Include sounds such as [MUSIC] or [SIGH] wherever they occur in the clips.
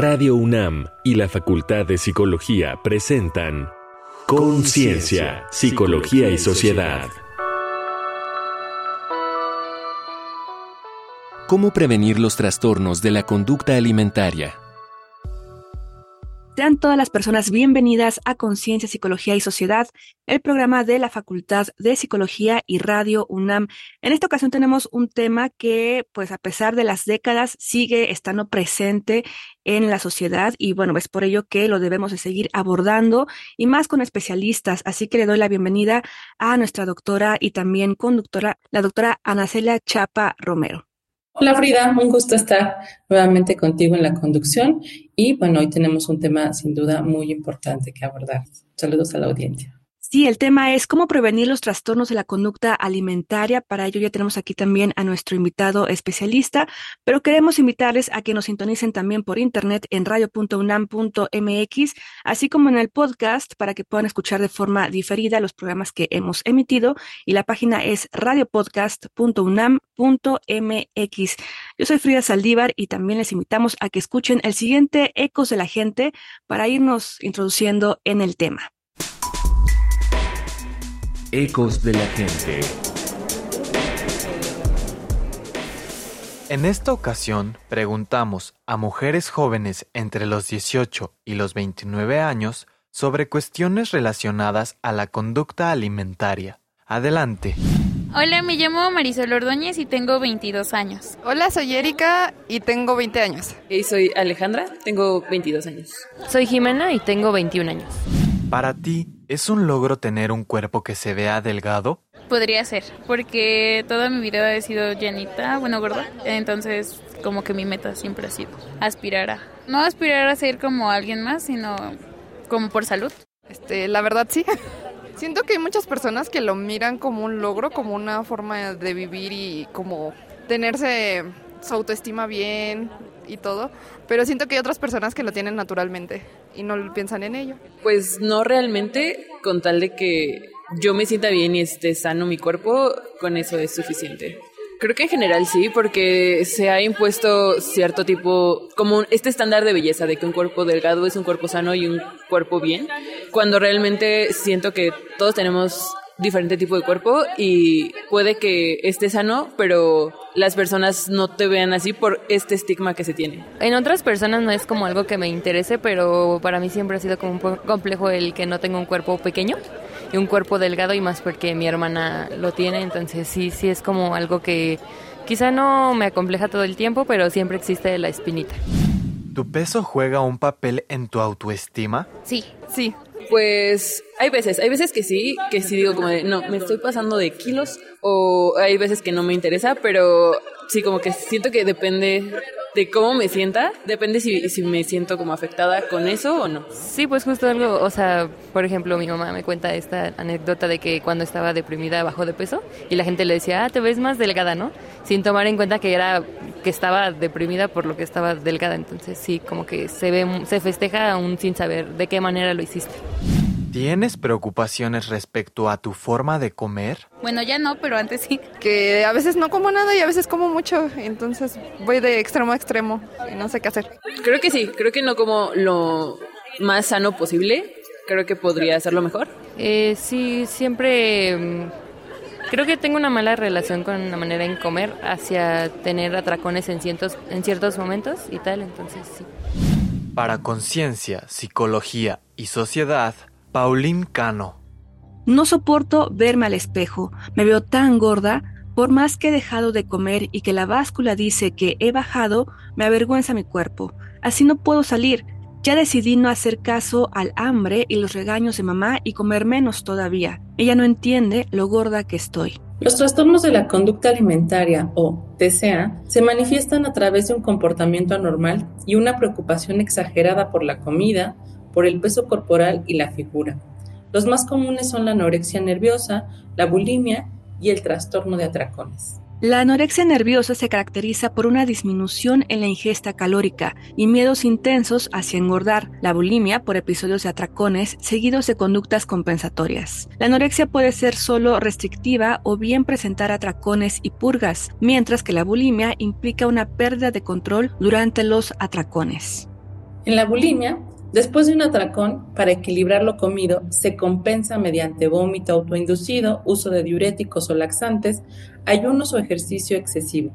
Radio UNAM y la Facultad de Psicología presentan Conciencia, Psicología y Sociedad. ¿Cómo prevenir los trastornos de la conducta alimentaria? Sean todas las personas bienvenidas a Conciencia, Psicología y Sociedad, el programa de la Facultad de Psicología y Radio UNAM. En esta ocasión tenemos un tema que, pues a pesar de las décadas, sigue estando presente en la sociedad y bueno, es por ello que lo debemos de seguir abordando y más con especialistas. Así que le doy la bienvenida a nuestra doctora y también conductora, la doctora Anacelia Chapa Romero. Hola Frida, un gusto estar nuevamente contigo en la conducción y bueno, hoy tenemos un tema sin duda muy importante que abordar. Saludos a la audiencia. Sí, el tema es cómo prevenir los trastornos de la conducta alimentaria. Para ello ya tenemos aquí también a nuestro invitado especialista, pero queremos invitarles a que nos sintonicen también por internet en radio.unam.mx, así como en el podcast para que puedan escuchar de forma diferida los programas que hemos emitido y la página es radiopodcast.unam.mx. Yo soy Frida Saldívar y también les invitamos a que escuchen el siguiente Ecos de la Gente para irnos introduciendo en el tema. Ecos de la gente. En esta ocasión preguntamos a mujeres jóvenes entre los 18 y los 29 años sobre cuestiones relacionadas a la conducta alimentaria. Adelante. Hola, me llamo Marisol Ordóñez y tengo 22 años. Hola, soy Erika y tengo 20 años. Y soy Alejandra, tengo 22 años. Soy Jimena y tengo 21 años. Para ti, ¿es un logro tener un cuerpo que se vea delgado? Podría ser, porque toda mi vida he sido llenita, bueno, gorda. Entonces, como que mi meta siempre ha sido aspirar a. No aspirar a ser como alguien más, sino como por salud. Este, la verdad sí. [LAUGHS] Siento que hay muchas personas que lo miran como un logro, como una forma de vivir y como tenerse su autoestima bien y todo, pero siento que hay otras personas que lo tienen naturalmente y no piensan en ello. Pues no realmente, con tal de que yo me sienta bien y esté sano mi cuerpo, con eso es suficiente. Creo que en general sí, porque se ha impuesto cierto tipo, como este estándar de belleza, de que un cuerpo delgado es un cuerpo sano y un cuerpo bien, cuando realmente siento que todos tenemos diferente tipo de cuerpo y puede que esté sano, pero las personas no te vean así por este estigma que se tiene. En otras personas no es como algo que me interese, pero para mí siempre ha sido como un complejo el que no tenga un cuerpo pequeño y un cuerpo delgado y más porque mi hermana lo tiene, entonces sí, sí es como algo que quizá no me acompleja todo el tiempo, pero siempre existe la espinita. ¿Tu peso juega un papel en tu autoestima? Sí, sí. Pues hay veces, hay veces que sí, que sí digo como de, no, me estoy pasando de kilos o hay veces que no me interesa, pero sí como que siento que depende de cómo me sienta, depende si, si me siento como afectada con eso o no. Sí, pues justo algo, o sea, por ejemplo, mi mamá me cuenta esta anécdota de que cuando estaba deprimida bajó de peso y la gente le decía, ah, te ves más delgada, ¿no? Sin tomar en cuenta que era que estaba deprimida por lo que estaba delgada, entonces sí, como que se ve, se festeja aún sin saber de qué manera lo hiciste. ¿Tienes preocupaciones respecto a tu forma de comer? Bueno, ya no, pero antes sí. Que a veces no como nada y a veces como mucho, entonces voy de extremo a extremo y no sé qué hacer. Creo que sí, creo que no como lo más sano posible, creo que podría hacerlo mejor. Eh, sí, siempre mm, creo que tengo una mala relación con la manera en comer hacia tener atracones en ciertos, en ciertos momentos y tal, entonces sí. Para conciencia, psicología y sociedad, Pauline Cano. No soporto verme al espejo. Me veo tan gorda. Por más que he dejado de comer y que la báscula dice que he bajado, me avergüenza mi cuerpo. Así no puedo salir. Ya decidí no hacer caso al hambre y los regaños de mamá y comer menos todavía. Ella no entiende lo gorda que estoy. Los trastornos de la conducta alimentaria o TCA se manifiestan a través de un comportamiento anormal y una preocupación exagerada por la comida, por el peso corporal y la figura. Los más comunes son la anorexia nerviosa, la bulimia y el trastorno de atracones. La anorexia nerviosa se caracteriza por una disminución en la ingesta calórica y miedos intensos hacia engordar. La bulimia por episodios de atracones seguidos de conductas compensatorias. La anorexia puede ser solo restrictiva o bien presentar atracones y purgas, mientras que la bulimia implica una pérdida de control durante los atracones. En la bulimia, después de un atracón, para equilibrar lo comido, se compensa mediante vómito autoinducido, uso de diuréticos o laxantes, ayunos o ejercicio excesivo.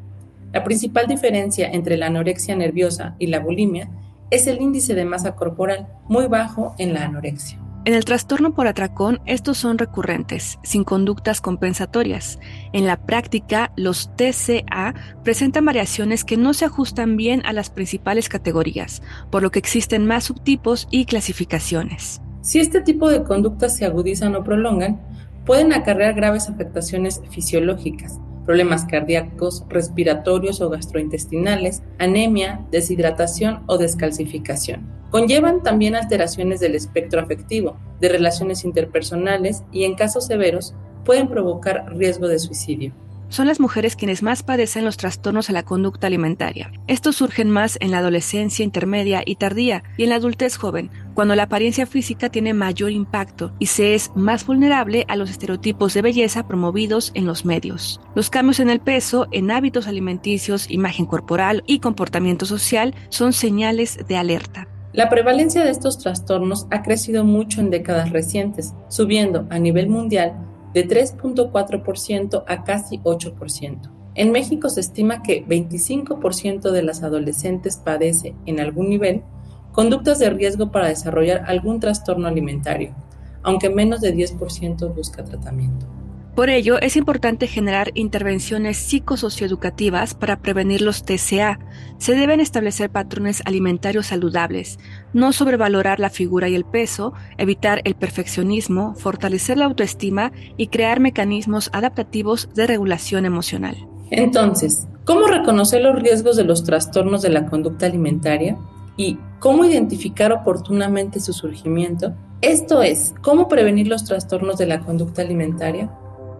La principal diferencia entre la anorexia nerviosa y la bulimia es el índice de masa corporal, muy bajo en la anorexia. En el trastorno por atracón, estos son recurrentes, sin conductas compensatorias. En la práctica, los TCA presentan variaciones que no se ajustan bien a las principales categorías, por lo que existen más subtipos y clasificaciones. Si este tipo de conductas se agudizan o prolongan, pueden acarrear graves afectaciones fisiológicas, problemas cardíacos, respiratorios o gastrointestinales, anemia, deshidratación o descalcificación. Conllevan también alteraciones del espectro afectivo, de relaciones interpersonales y en casos severos pueden provocar riesgo de suicidio son las mujeres quienes más padecen los trastornos de la conducta alimentaria. Estos surgen más en la adolescencia intermedia y tardía y en la adultez joven, cuando la apariencia física tiene mayor impacto y se es más vulnerable a los estereotipos de belleza promovidos en los medios. Los cambios en el peso, en hábitos alimenticios, imagen corporal y comportamiento social son señales de alerta. La prevalencia de estos trastornos ha crecido mucho en décadas recientes, subiendo a nivel mundial de 3.4% a casi 8%. En México se estima que 25% de las adolescentes padece, en algún nivel, conductas de riesgo para desarrollar algún trastorno alimentario, aunque menos de 10% busca tratamiento. Por ello, es importante generar intervenciones psicosocioeducativas para prevenir los TCA. Se deben establecer patrones alimentarios saludables, no sobrevalorar la figura y el peso, evitar el perfeccionismo, fortalecer la autoestima y crear mecanismos adaptativos de regulación emocional. Entonces, ¿cómo reconocer los riesgos de los trastornos de la conducta alimentaria? ¿Y cómo identificar oportunamente su surgimiento? Esto es, ¿cómo prevenir los trastornos de la conducta alimentaria?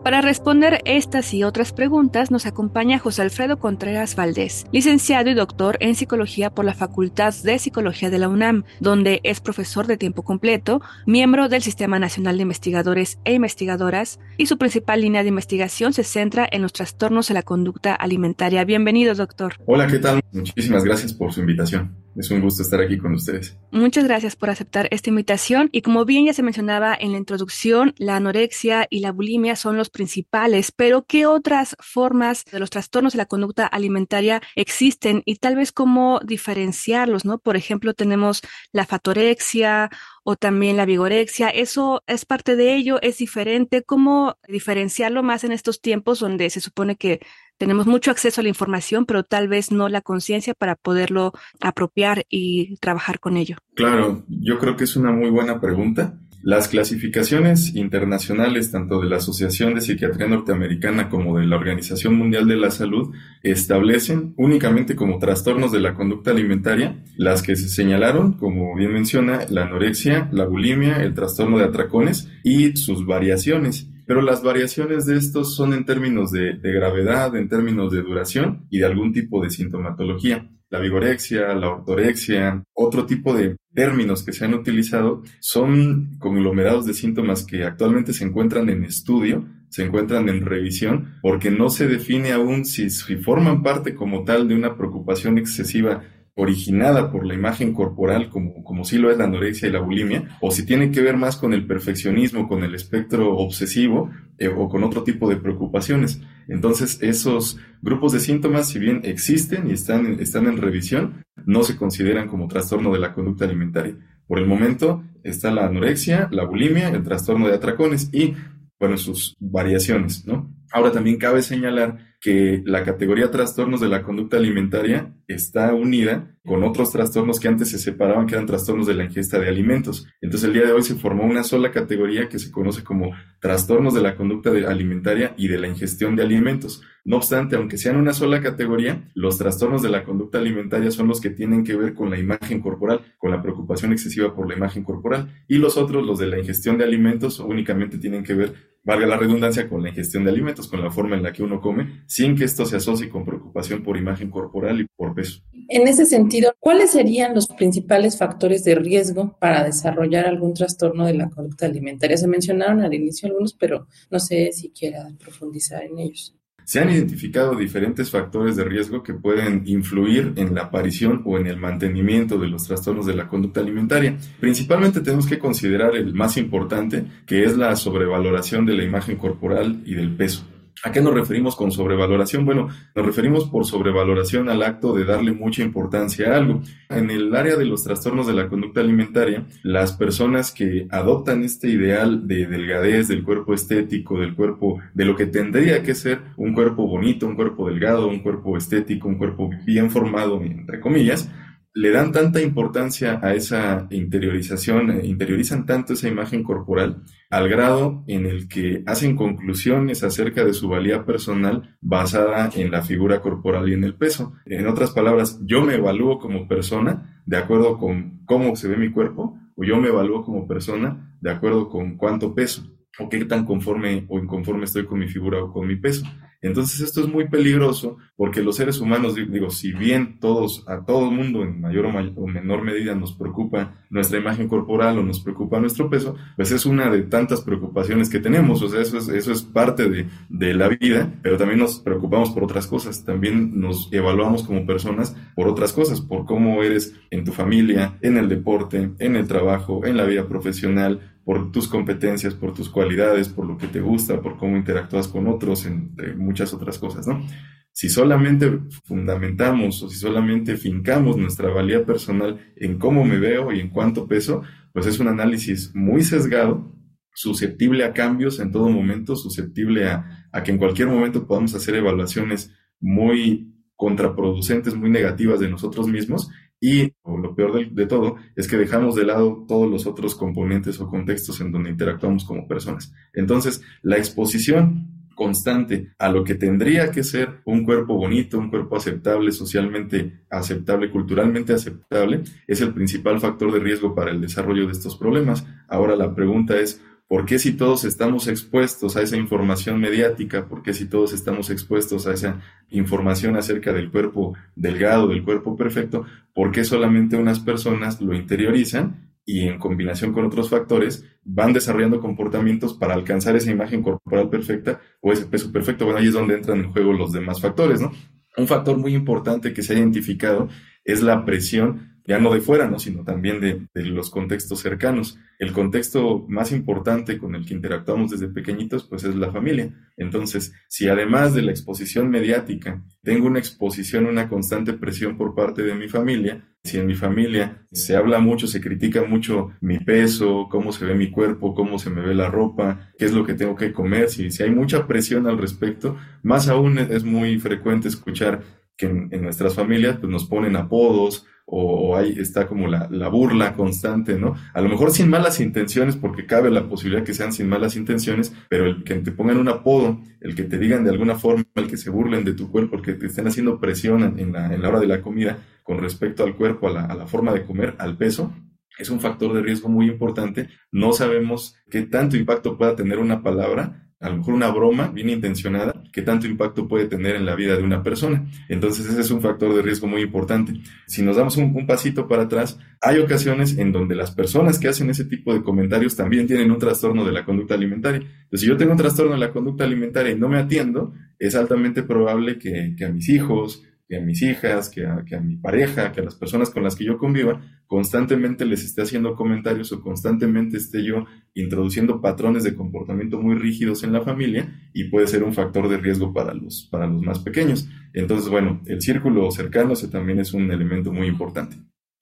Para responder estas y otras preguntas nos acompaña José Alfredo Contreras Valdés, licenciado y doctor en psicología por la Facultad de Psicología de la UNAM, donde es profesor de tiempo completo, miembro del Sistema Nacional de Investigadores e Investigadoras, y su principal línea de investigación se centra en los trastornos de la conducta alimentaria. Bienvenido, doctor. Hola, ¿qué tal? Muchísimas gracias por su invitación. Es un gusto estar aquí con ustedes. Muchas gracias por aceptar esta invitación. Y como bien ya se mencionaba en la introducción, la anorexia y la bulimia son los principales, pero ¿qué otras formas de los trastornos de la conducta alimentaria existen y tal vez cómo diferenciarlos, ¿no? Por ejemplo, tenemos la fatorexia o también la vigorexia. ¿Eso es parte de ello? ¿Es diferente? ¿Cómo diferenciarlo más en estos tiempos donde se supone que tenemos mucho acceso a la información, pero tal vez no la conciencia para poderlo apropiar y trabajar con ello? Claro, yo creo que es una muy buena pregunta. Las clasificaciones internacionales, tanto de la Asociación de Psiquiatría Norteamericana como de la Organización Mundial de la Salud, establecen únicamente como trastornos de la conducta alimentaria las que se señalaron, como bien menciona, la anorexia, la bulimia, el trastorno de atracones y sus variaciones. Pero las variaciones de estos son en términos de, gravedad, en términos de duración y de algún tipo de sintomatología. La vigorexia, la ortorexia, otro tipo de términos que se han utilizado son conglomerados de síntomas que actualmente se encuentran en estudio, se encuentran en revisión, porque no se define aún si, si forman parte como tal de una preocupación excesiva originada por la imagen corporal, como, como sí lo es la anorexia y la bulimia, o si tiene que ver más con el perfeccionismo, con el espectro obsesivo eh, o con otro tipo de preocupaciones. Entonces, esos grupos de síntomas, si bien existen y están, están en revisión, no se consideran como trastorno de la conducta alimentaria. Por el momento está la anorexia, la bulimia, el trastorno de atracones y, bueno, sus variaciones, ¿no? Ahora también cabe señalar que la categoría trastornos de la conducta alimentaria está unida con otros trastornos que antes se separaban, que eran trastornos de la ingesta de alimentos. Entonces el día de hoy se formó una sola categoría que se conoce como trastornos de la conducta alimentaria y de la ingestión de alimentos. No obstante, aunque sean una sola categoría, los trastornos de la conducta alimentaria son los que tienen que ver con la imagen corporal, con la preocupación excesiva por la imagen corporal, y los otros, los de la ingestión de alimentos, únicamente tienen que ver, valga la redundancia, con la ingestión de alimentos, con la forma en la que uno come, sin que esto se asocie con preocupación por imagen corporal y por peso. En ese sentido, ¿cuáles serían los principales factores de riesgo para desarrollar algún trastorno de la conducta alimentaria? Se mencionaron al inicio algunos, pero no sé si quiera profundizar en ellos. Se han identificado diferentes factores de riesgo que pueden influir en la aparición o en el mantenimiento de los trastornos de la conducta alimentaria. Principalmente tenemos que considerar el más importante, que es la sobrevaloración de la imagen corporal y del peso. ¿A qué nos referimos con sobrevaloración? Bueno, nos referimos por sobrevaloración al acto de darle mucha importancia a algo. En el área de los trastornos de la conducta alimentaria, las personas que adoptan este ideal de delgadez, del cuerpo estético, del cuerpo, de lo que tendría que ser un cuerpo bonito, un cuerpo delgado, un cuerpo estético, un cuerpo bien formado, entre comillas, le dan tanta importancia a esa interiorización, eh, interiorizan tanto esa imagen corporal, al grado en el que hacen conclusiones acerca de su valía personal basada en la figura corporal y en el peso. En otras palabras, yo me evalúo como persona de acuerdo con cómo se ve mi cuerpo, o yo me evalúo como persona de acuerdo con cuánto peso, o qué tan conforme o inconforme estoy con mi figura o con mi peso. Entonces esto es muy peligroso porque los seres humanos, digo, si bien todos, a todo el mundo en mayor o, menor medida nos preocupa nuestra imagen corporal o nos preocupa nuestro peso, pues es una de tantas preocupaciones que tenemos, o sea, eso es, eso es parte de, de la vida, pero también nos preocupamos por otras cosas, también nos evaluamos como personas por otras cosas, por cómo eres en tu familia, en el deporte, en el trabajo, en la vida profesional, por tus competencias, por tus cualidades, por lo que te gusta, por cómo interactúas con otros, entre muchas otras cosas, ¿no? Si solamente fundamentamos o si solamente fincamos nuestra valía personal en cómo me veo y en cuánto peso, pues es un análisis muy sesgado, susceptible a cambios en todo momento, susceptible a, a que en cualquier momento podamos hacer evaluaciones muy contraproducentes, muy negativas de nosotros mismos y lo peor de, todo es que dejamos de lado todos los otros componentes o contextos en donde interactuamos como personas. Entonces, la exposición constante a lo que tendría que ser un cuerpo bonito, un cuerpo aceptable, socialmente aceptable, culturalmente aceptable, es el principal factor de riesgo para el desarrollo de estos problemas. Ahora la pregunta es, ¿Por qué si todos estamos expuestos a esa información mediática? ¿Por qué si todos estamos expuestos a esa información acerca del cuerpo delgado, del cuerpo perfecto? ¿Por qué solamente unas personas lo interiorizan y en combinación con otros factores van desarrollando comportamientos para alcanzar esa imagen corporal perfecta o ese peso perfecto? Bueno, ahí es donde entran en juego los demás factores, ¿no? Un factor muy importante que se ha identificado es la presión ya no de fuera, ¿no? sino también de, los contextos cercanos. El contexto más importante con el que interactuamos desde pequeñitos, pues es la familia. Entonces, si además de la exposición mediática, tengo una exposición, una constante presión por parte de mi familia, si en mi familia se habla mucho, se critica mucho mi peso, cómo se ve mi cuerpo, cómo se me ve la ropa, qué es lo que tengo que comer, si, si hay mucha presión al respecto, más aún es muy frecuente escuchar que en, en nuestras familias pues, nos ponen apodos, o, ahí está como la, burla constante, ¿no? A lo mejor sin malas intenciones, porque cabe la posibilidad que sean sin malas intenciones, pero el que te pongan un apodo, el que te digan de alguna forma, el que se burlen de tu cuerpo, el que te estén haciendo presión en la, en la hora de la comida con respecto al cuerpo, a la, a la forma de comer, al peso, es un factor de riesgo muy importante. No sabemos qué tanto impacto pueda tener una palabra a lo mejor una broma bien intencionada, que tanto impacto puede tener en la vida de una persona. Entonces ese es un factor de riesgo muy importante. Si nos damos un, pasito para atrás, hay ocasiones en donde las personas que hacen ese tipo de comentarios también tienen un trastorno de la conducta alimentaria. Entonces si yo tengo un trastorno de la conducta alimentaria y no me atiendo, es altamente probable que, que a mis hijos, que a mis hijas, que a, que a, mi pareja, que a las personas con las que yo conviva, constantemente les esté haciendo comentarios o constantemente esté yo introduciendo patrones de comportamiento muy rígidos en la familia y puede ser un factor de riesgo para los, para los más pequeños. Entonces, bueno, el círculo cercano también es un elemento muy importante.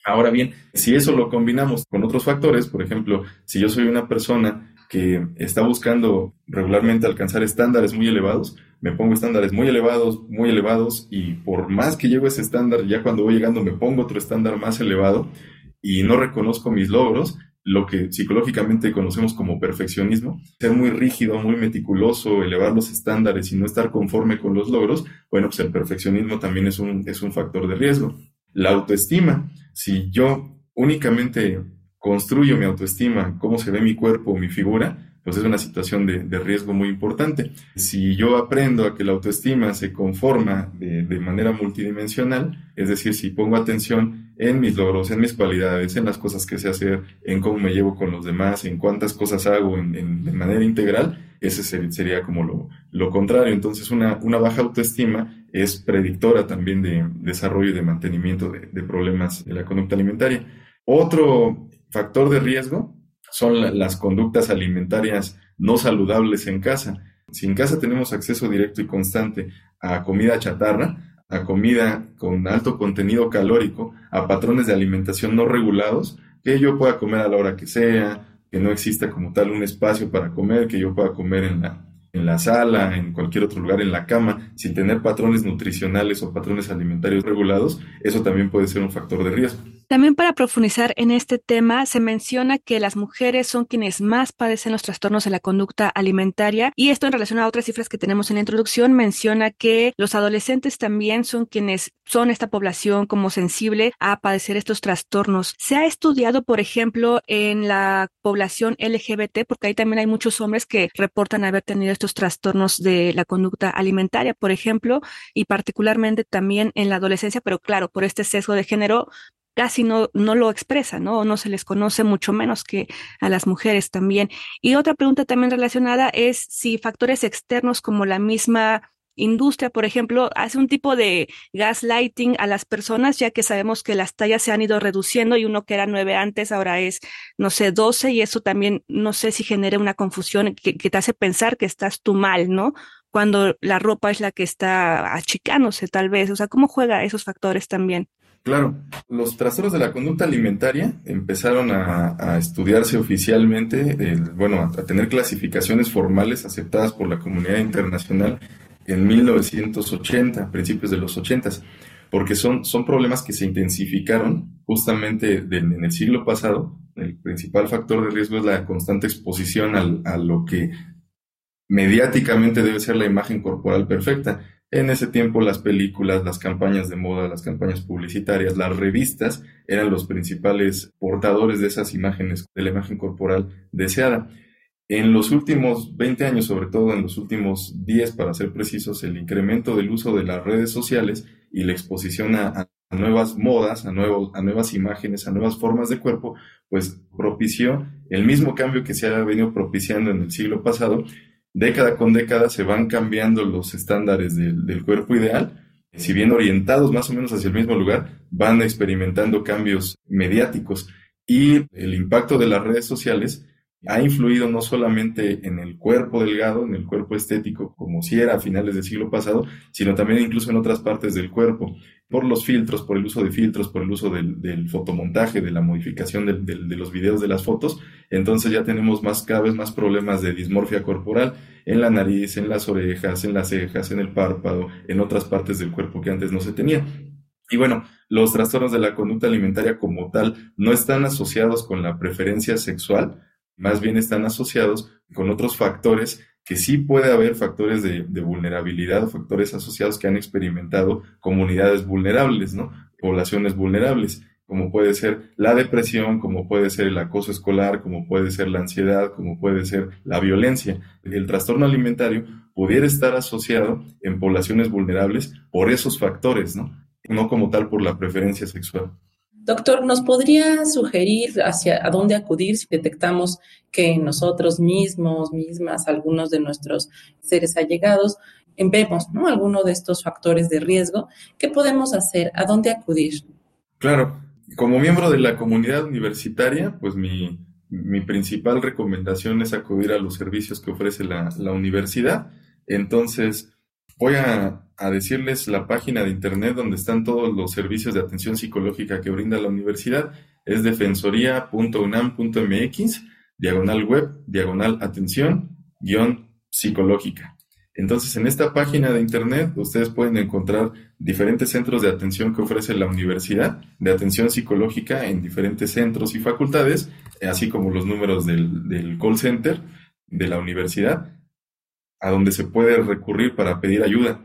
Ahora bien, si eso lo combinamos con otros factores, por ejemplo, si yo soy una persona que está buscando regularmente alcanzar estándares muy elevados, me pongo estándares muy elevados, muy elevados, y por más que llego a ese estándar, ya cuando voy llegando me pongo otro estándar más elevado y no reconozco mis logros, lo que psicológicamente conocemos como perfeccionismo, ser muy rígido, muy meticuloso, elevar los estándares y no estar conforme con los logros, bueno, pues el perfeccionismo también es un, es un factor de riesgo. La autoestima, si yo únicamente construyo mi autoestima, cómo se ve mi cuerpo, mi figura, pues es una situación de, riesgo muy importante. Si yo aprendo a que la autoestima se conforma de, manera multidimensional, es decir, si pongo atención en mis logros, en mis cualidades, en las cosas que sé hacer, en cómo me llevo con los demás, en cuántas cosas hago en, de manera integral, ese sería como lo, lo contrario. Entonces, una, una, baja autoestima es predictora también de desarrollo y de mantenimiento de, de problemas de la conducta alimentaria. Otro factor de riesgo son las conductas alimentarias no saludables en casa. Si en casa tenemos acceso directo y constante a comida chatarra, a comida con alto contenido calórico, a patrones de alimentación no regulados, que yo pueda comer a la hora que sea, que no exista como tal un espacio para comer, que yo pueda comer en la, en la sala, en cualquier otro lugar, en la cama, sin tener patrones nutricionales o patrones alimentarios regulados, eso también puede ser un factor de riesgo. También para profundizar en este tema, se menciona que las mujeres son quienes más padecen los trastornos de la conducta alimentaria y esto en relación a otras cifras que tenemos en la introducción menciona que los adolescentes también son quienes son esta población como sensible a padecer estos trastornos. Se ha estudiado, por ejemplo, en la población LGBT, porque ahí también hay muchos hombres que reportan haber tenido estos trastornos de la conducta alimentaria, por ejemplo, y particularmente también en la adolescencia, pero claro, por este sesgo de género, casi no, lo expresa, ¿no? O no se les conoce mucho menos que a las mujeres también. Y otra pregunta también relacionada es si factores externos como la misma industria, por ejemplo, hace un tipo de gaslighting a las personas, ya que sabemos que las tallas se han ido reduciendo y uno que era nueve antes ahora es, no sé, doce y eso también no sé si genera una confusión que, que te hace pensar que estás tú mal, ¿no? Cuando la ropa es la que está achicándose tal vez, o sea, ¿cómo juega esos factores también? Claro, los trastornos de la conducta alimentaria empezaron a, estudiarse oficialmente, bueno, a, tener clasificaciones formales aceptadas por la comunidad internacional en 1980, principios de los 80, porque son, son problemas que se intensificaron justamente en el siglo pasado. El principal factor de riesgo es la constante exposición a lo que mediáticamente debe ser la imagen corporal perfecta en ese tiempo las películas, las campañas de moda, las campañas publicitarias, las revistas eran los principales portadores de esas imágenes, de la imagen corporal deseada. En los últimos 20 años, sobre todo en los últimos 10 para ser precisos, el incremento del uso de las redes sociales y la exposición a, nuevas modas, a, a nuevas imágenes, a nuevas formas de cuerpo, pues propició el mismo cambio que se ha venido propiciando en el siglo pasado década con década se van cambiando los estándares del, cuerpo ideal, si bien orientados más o menos hacia el mismo lugar, van experimentando cambios mediáticos. Y el impacto de las redes sociales ha influido no solamente en el cuerpo delgado, en el cuerpo estético, como si era a finales del siglo pasado, sino también incluso en otras partes del cuerpo, por los filtros, por el uso de filtros, por el uso del, fotomontaje, de la modificación de los videos de las fotos. Entonces ya tenemos más, cada vez más problemas de dismorfia corporal en la nariz, en las orejas, en las cejas, en el párpado, en otras partes del cuerpo que antes no se tenía. Y bueno, los trastornos de la conducta alimentaria como tal no están asociados con la preferencia sexual, más bien están asociados con otros factores que sí puede haber factores de, vulnerabilidad o factores asociados que han experimentado comunidades vulnerables, ¿no? Poblaciones vulnerables, como puede ser la depresión, como puede ser el acoso escolar, como puede ser la ansiedad, como puede ser la violencia. El trastorno alimentario pudiera estar asociado en poblaciones vulnerables por esos factores, ¿no? No como tal por la preferencia sexual. Doctor, ¿nos podría sugerir hacia a dónde acudir si detectamos que nosotros mismos, mismas, algunos de nuestros seres allegados, vemos ¿no? alguno de estos factores de riesgo? ¿Qué podemos hacer? ¿A dónde acudir? Claro, como miembro de la comunidad universitaria, pues mi, principal recomendación es acudir a los servicios que ofrece la, la universidad. Entonces, voy a, decirles la página de internet donde están todos los servicios de atención psicológica que brinda la universidad. Es defensoría.unam.mx, diagonal web, diagonal atención, guion psicológica. Entonces, en esta página de internet ustedes pueden encontrar diferentes centros de atención que ofrece la universidad, de atención psicológica en diferentes centros y facultades, así como los números del, del call center de la universidad a donde se puede recurrir para pedir ayuda.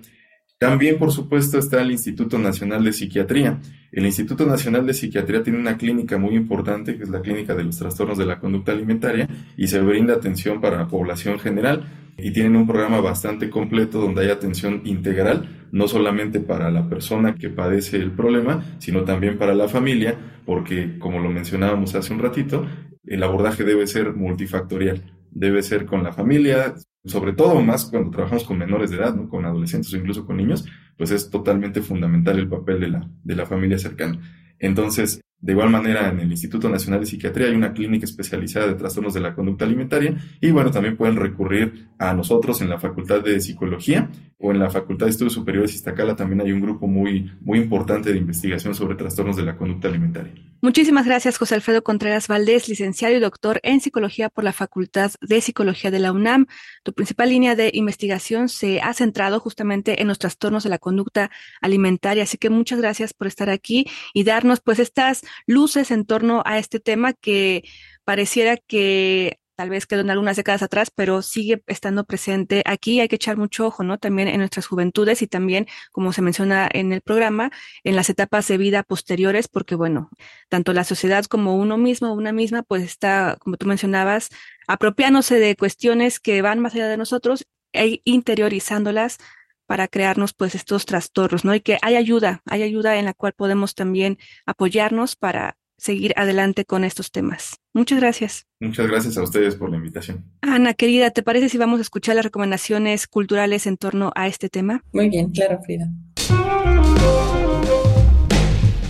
También, por supuesto, está el Instituto Nacional de Psiquiatría. El Instituto Nacional de Psiquiatría tiene una clínica muy importante, que es la Clínica de los Trastornos de la Conducta Alimentaria, y se brinda atención para la población general. Y tienen un programa bastante completo donde hay atención integral, no solamente para la persona que padece el problema, sino también para la familia, porque, como lo mencionábamos hace un ratito, el abordaje debe ser multifactorial. Debe ser con la familia, sobre todo más cuando trabajamos con menores de edad, ¿no? con adolescentes o incluso con niños, pues es totalmente fundamental el papel de la, de la familia cercana. Entonces, de igual manera, en el Instituto Nacional de Psiquiatría hay una clínica especializada de trastornos de la conducta alimentaria y bueno, también pueden recurrir a nosotros en la Facultad de Psicología o en la Facultad de Estudios Superiores Iztacala también hay un grupo muy, muy importante de investigación sobre trastornos de la conducta alimentaria. Muchísimas gracias, José Alfredo Contreras Valdés, licenciado y doctor en Psicología por la Facultad de Psicología de la UNAM. Tu principal línea de investigación se ha centrado justamente en los trastornos de la conducta alimentaria, así que muchas gracias por estar aquí y darnos pues estas luces en torno a este tema que pareciera que tal vez quedó en algunas décadas atrás, pero sigue estando presente aquí. Hay que echar mucho ojo, ¿no? También en nuestras juventudes y también, como se menciona en el programa, en las etapas de vida posteriores, porque bueno, tanto la sociedad como uno mismo, una misma, pues está, como tú mencionabas, apropiándose de cuestiones que van más allá de nosotros e interiorizándolas para crearnos pues estos trastornos, ¿no? Y que hay ayuda, hay ayuda en la cual podemos también apoyarnos para seguir adelante con estos temas. Muchas gracias. Muchas gracias a ustedes por la invitación. Ana, querida, ¿te parece si vamos a escuchar las recomendaciones culturales en torno a este tema? Muy bien, claro, Frida.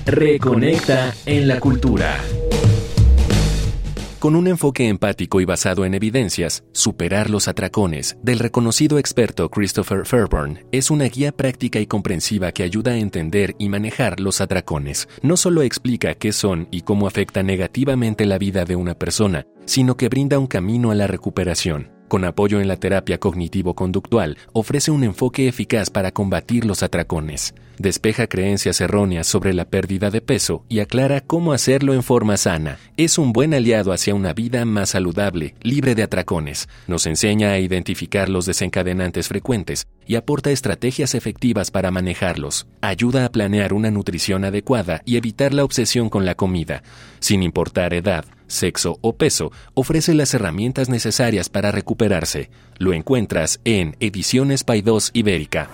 Reconecta en la cultura. Con un enfoque empático y basado en evidencias, Superar los atracones, del reconocido experto Christopher Fairburn, es una guía práctica y comprensiva que ayuda a entender y manejar los atracones. No solo explica qué son y cómo afecta negativamente la vida de una persona, sino que brinda un camino a la recuperación con apoyo en la terapia cognitivo-conductual, ofrece un enfoque eficaz para combatir los atracones. Despeja creencias erróneas sobre la pérdida de peso y aclara cómo hacerlo en forma sana. Es un buen aliado hacia una vida más saludable, libre de atracones. Nos enseña a identificar los desencadenantes frecuentes y aporta estrategias efectivas para manejarlos. Ayuda a planear una nutrición adecuada y evitar la obsesión con la comida. Sin importar edad, sexo o peso, ofrece las herramientas necesarias para recuperarse. Lo encuentras en Ediciones Paidós Ibérica.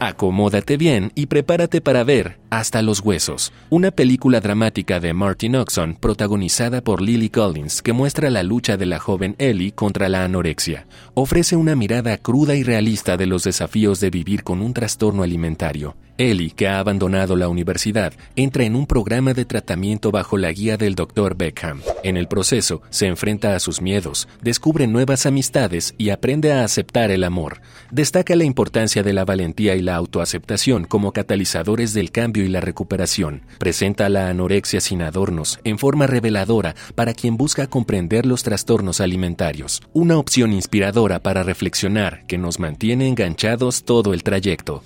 Acomódate bien y prepárate para ver Hasta los Huesos, una película dramática de Martin Oxon protagonizada por Lily Collins que muestra la lucha de la joven Ellie contra la anorexia. Ofrece una mirada cruda y realista de los desafíos de vivir con un trastorno alimentario. Ellie, que ha abandonado la universidad, entra en un programa de tratamiento bajo la guía del Dr. Beckham. En el proceso, se enfrenta a sus miedos, descubre nuevas amistades y aprende a aceptar el amor. Destaca la importancia de la valentía y la autoaceptación como catalizadores del cambio y la recuperación. Presenta la anorexia sin adornos, en forma reveladora para quien busca comprender los trastornos alimentarios. Una opción inspiradora para reflexionar que nos mantiene enganchados todo el trayecto.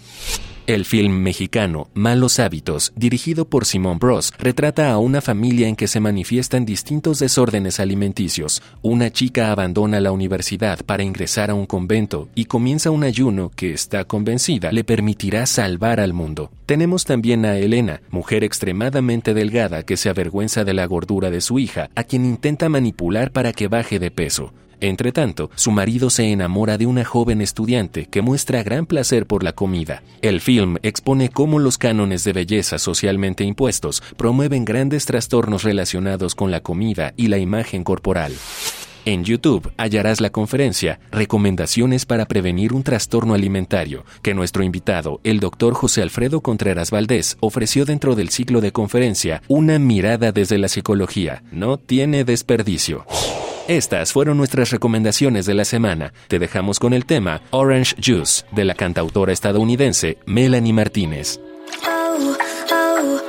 El film mexicano Malos Hábitos, dirigido por Simón Bros, retrata a una familia en que se manifiestan distintos desórdenes alimenticios. Una chica abandona la universidad para ingresar a un convento y comienza un ayuno que está convencida le permitirá salvar al mundo. Tenemos también a Elena, mujer extremadamente delgada que se avergüenza de la gordura de su hija, a quien intenta manipular para que baje de peso. Entre tanto, su marido se enamora de una joven estudiante que muestra gran placer por la comida. El film expone cómo los cánones de belleza socialmente impuestos promueven grandes trastornos relacionados con la comida y la imagen corporal. En YouTube hallarás la conferencia Recomendaciones para prevenir un trastorno alimentario, que nuestro invitado, el doctor José Alfredo Contreras Valdés, ofreció dentro del ciclo de conferencia Una mirada desde la psicología. No tiene desperdicio. Estas fueron nuestras recomendaciones de la semana. Te dejamos con el tema Orange Juice de la cantautora estadounidense Melanie Martínez. Oh, oh,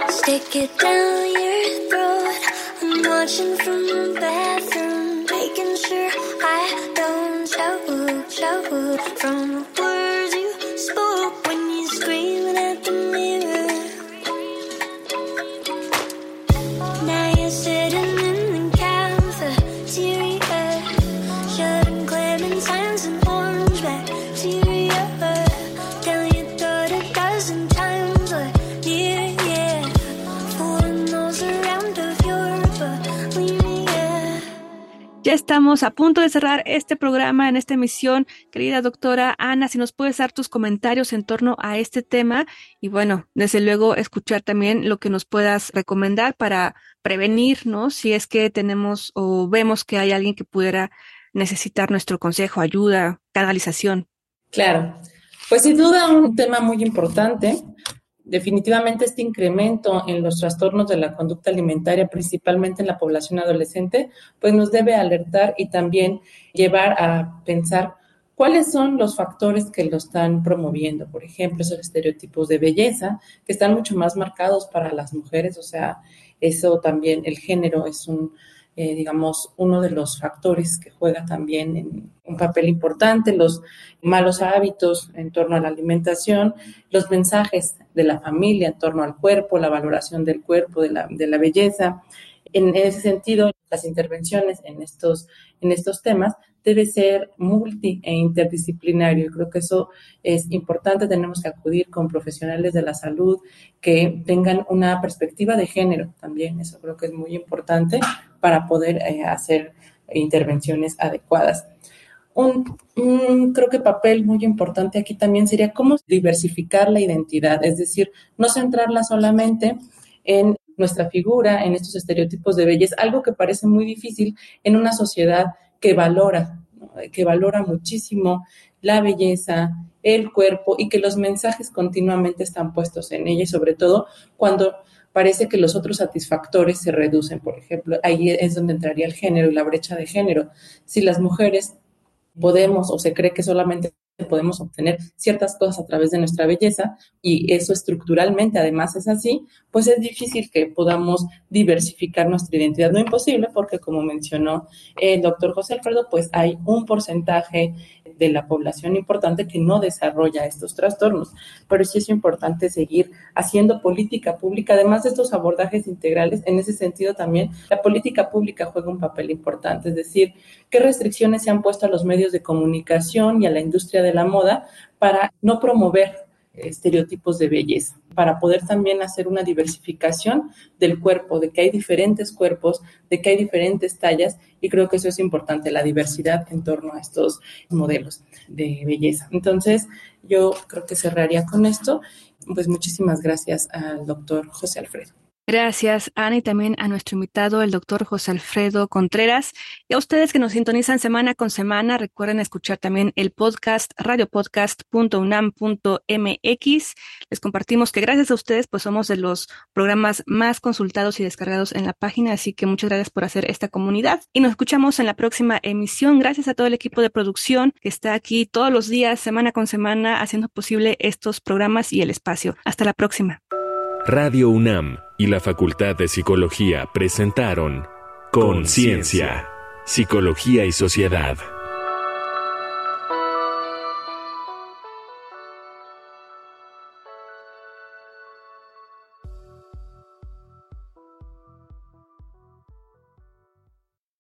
Ya estamos a punto de cerrar este programa en esta emisión. Querida doctora Ana, si nos puedes dar tus comentarios en torno a este tema y bueno, desde luego escuchar también lo que nos puedas recomendar para prevenir, ¿no? Si es que tenemos o vemos que hay alguien que pudiera necesitar nuestro consejo, ayuda, canalización. Claro, pues sin duda un tema muy importante. Definitivamente este incremento en los trastornos de la conducta alimentaria, principalmente en la población adolescente, pues nos debe alertar y también llevar a pensar cuáles son los factores que lo están promoviendo. Por ejemplo, esos estereotipos de belleza que están mucho más marcados para las mujeres, o sea, eso también, el género es un, eh, digamos, uno de los factores que juega también un papel importante, los malos hábitos en torno a la alimentación, los mensajes de la familia en torno al cuerpo, la valoración del cuerpo, de la, de la belleza. En ese sentido, las intervenciones en estos, en estos temas debe ser multi e interdisciplinario. Creo que eso es importante. Tenemos que acudir con profesionales de la salud que tengan una perspectiva de género también. Eso creo que es muy importante para poder eh, hacer intervenciones adecuadas. Un, creo que papel muy importante aquí también sería cómo diversificar la identidad, es decir, no centrarla solamente en nuestra figura, en estos estereotipos de belleza, algo que parece muy difícil en una sociedad que valora, que valora muchísimo la belleza, el cuerpo y que los mensajes continuamente están puestos en ella y sobre todo cuando parece que los otros satisfactores se reducen, por ejemplo, ahí es donde entraría el género y la brecha de género. Si las mujeres podemos o se cree que solamente podemos obtener ciertas cosas a través de nuestra belleza y eso estructuralmente además es así, pues es difícil que podamos diversificar nuestra identidad. No imposible porque como mencionó el doctor José Alfredo, pues hay un porcentaje de la población importante que no desarrolla estos trastornos, pero sí es importante seguir haciendo política pública, además de estos abordajes integrales, en ese sentido también la política pública juega un papel importante, es decir, qué restricciones se han puesto a los medios de comunicación y a la industria de la moda para no promover estereotipos de belleza, para poder también hacer una diversificación del cuerpo, de que hay diferentes cuerpos, de que hay diferentes tallas, y creo que eso es importante, la diversidad en torno a estos modelos de belleza. Entonces, yo creo que cerraría con esto. Pues muchísimas gracias al doctor José Alfredo. Gracias, Ana, y también a nuestro invitado, el doctor José Alfredo Contreras. Y a ustedes que nos sintonizan semana con semana, recuerden escuchar también el podcast radiopodcast.unam.mx. Les compartimos que gracias a ustedes, pues somos de los programas más consultados y descargados en la página, así que muchas gracias por hacer esta comunidad. Y nos escuchamos en la próxima emisión. Gracias a todo el equipo de producción que está aquí todos los días, semana con semana, haciendo posible estos programas y el espacio. Hasta la próxima. Radio UNAM y la Facultad de Psicología presentaron Conciencia, Psicología y Sociedad.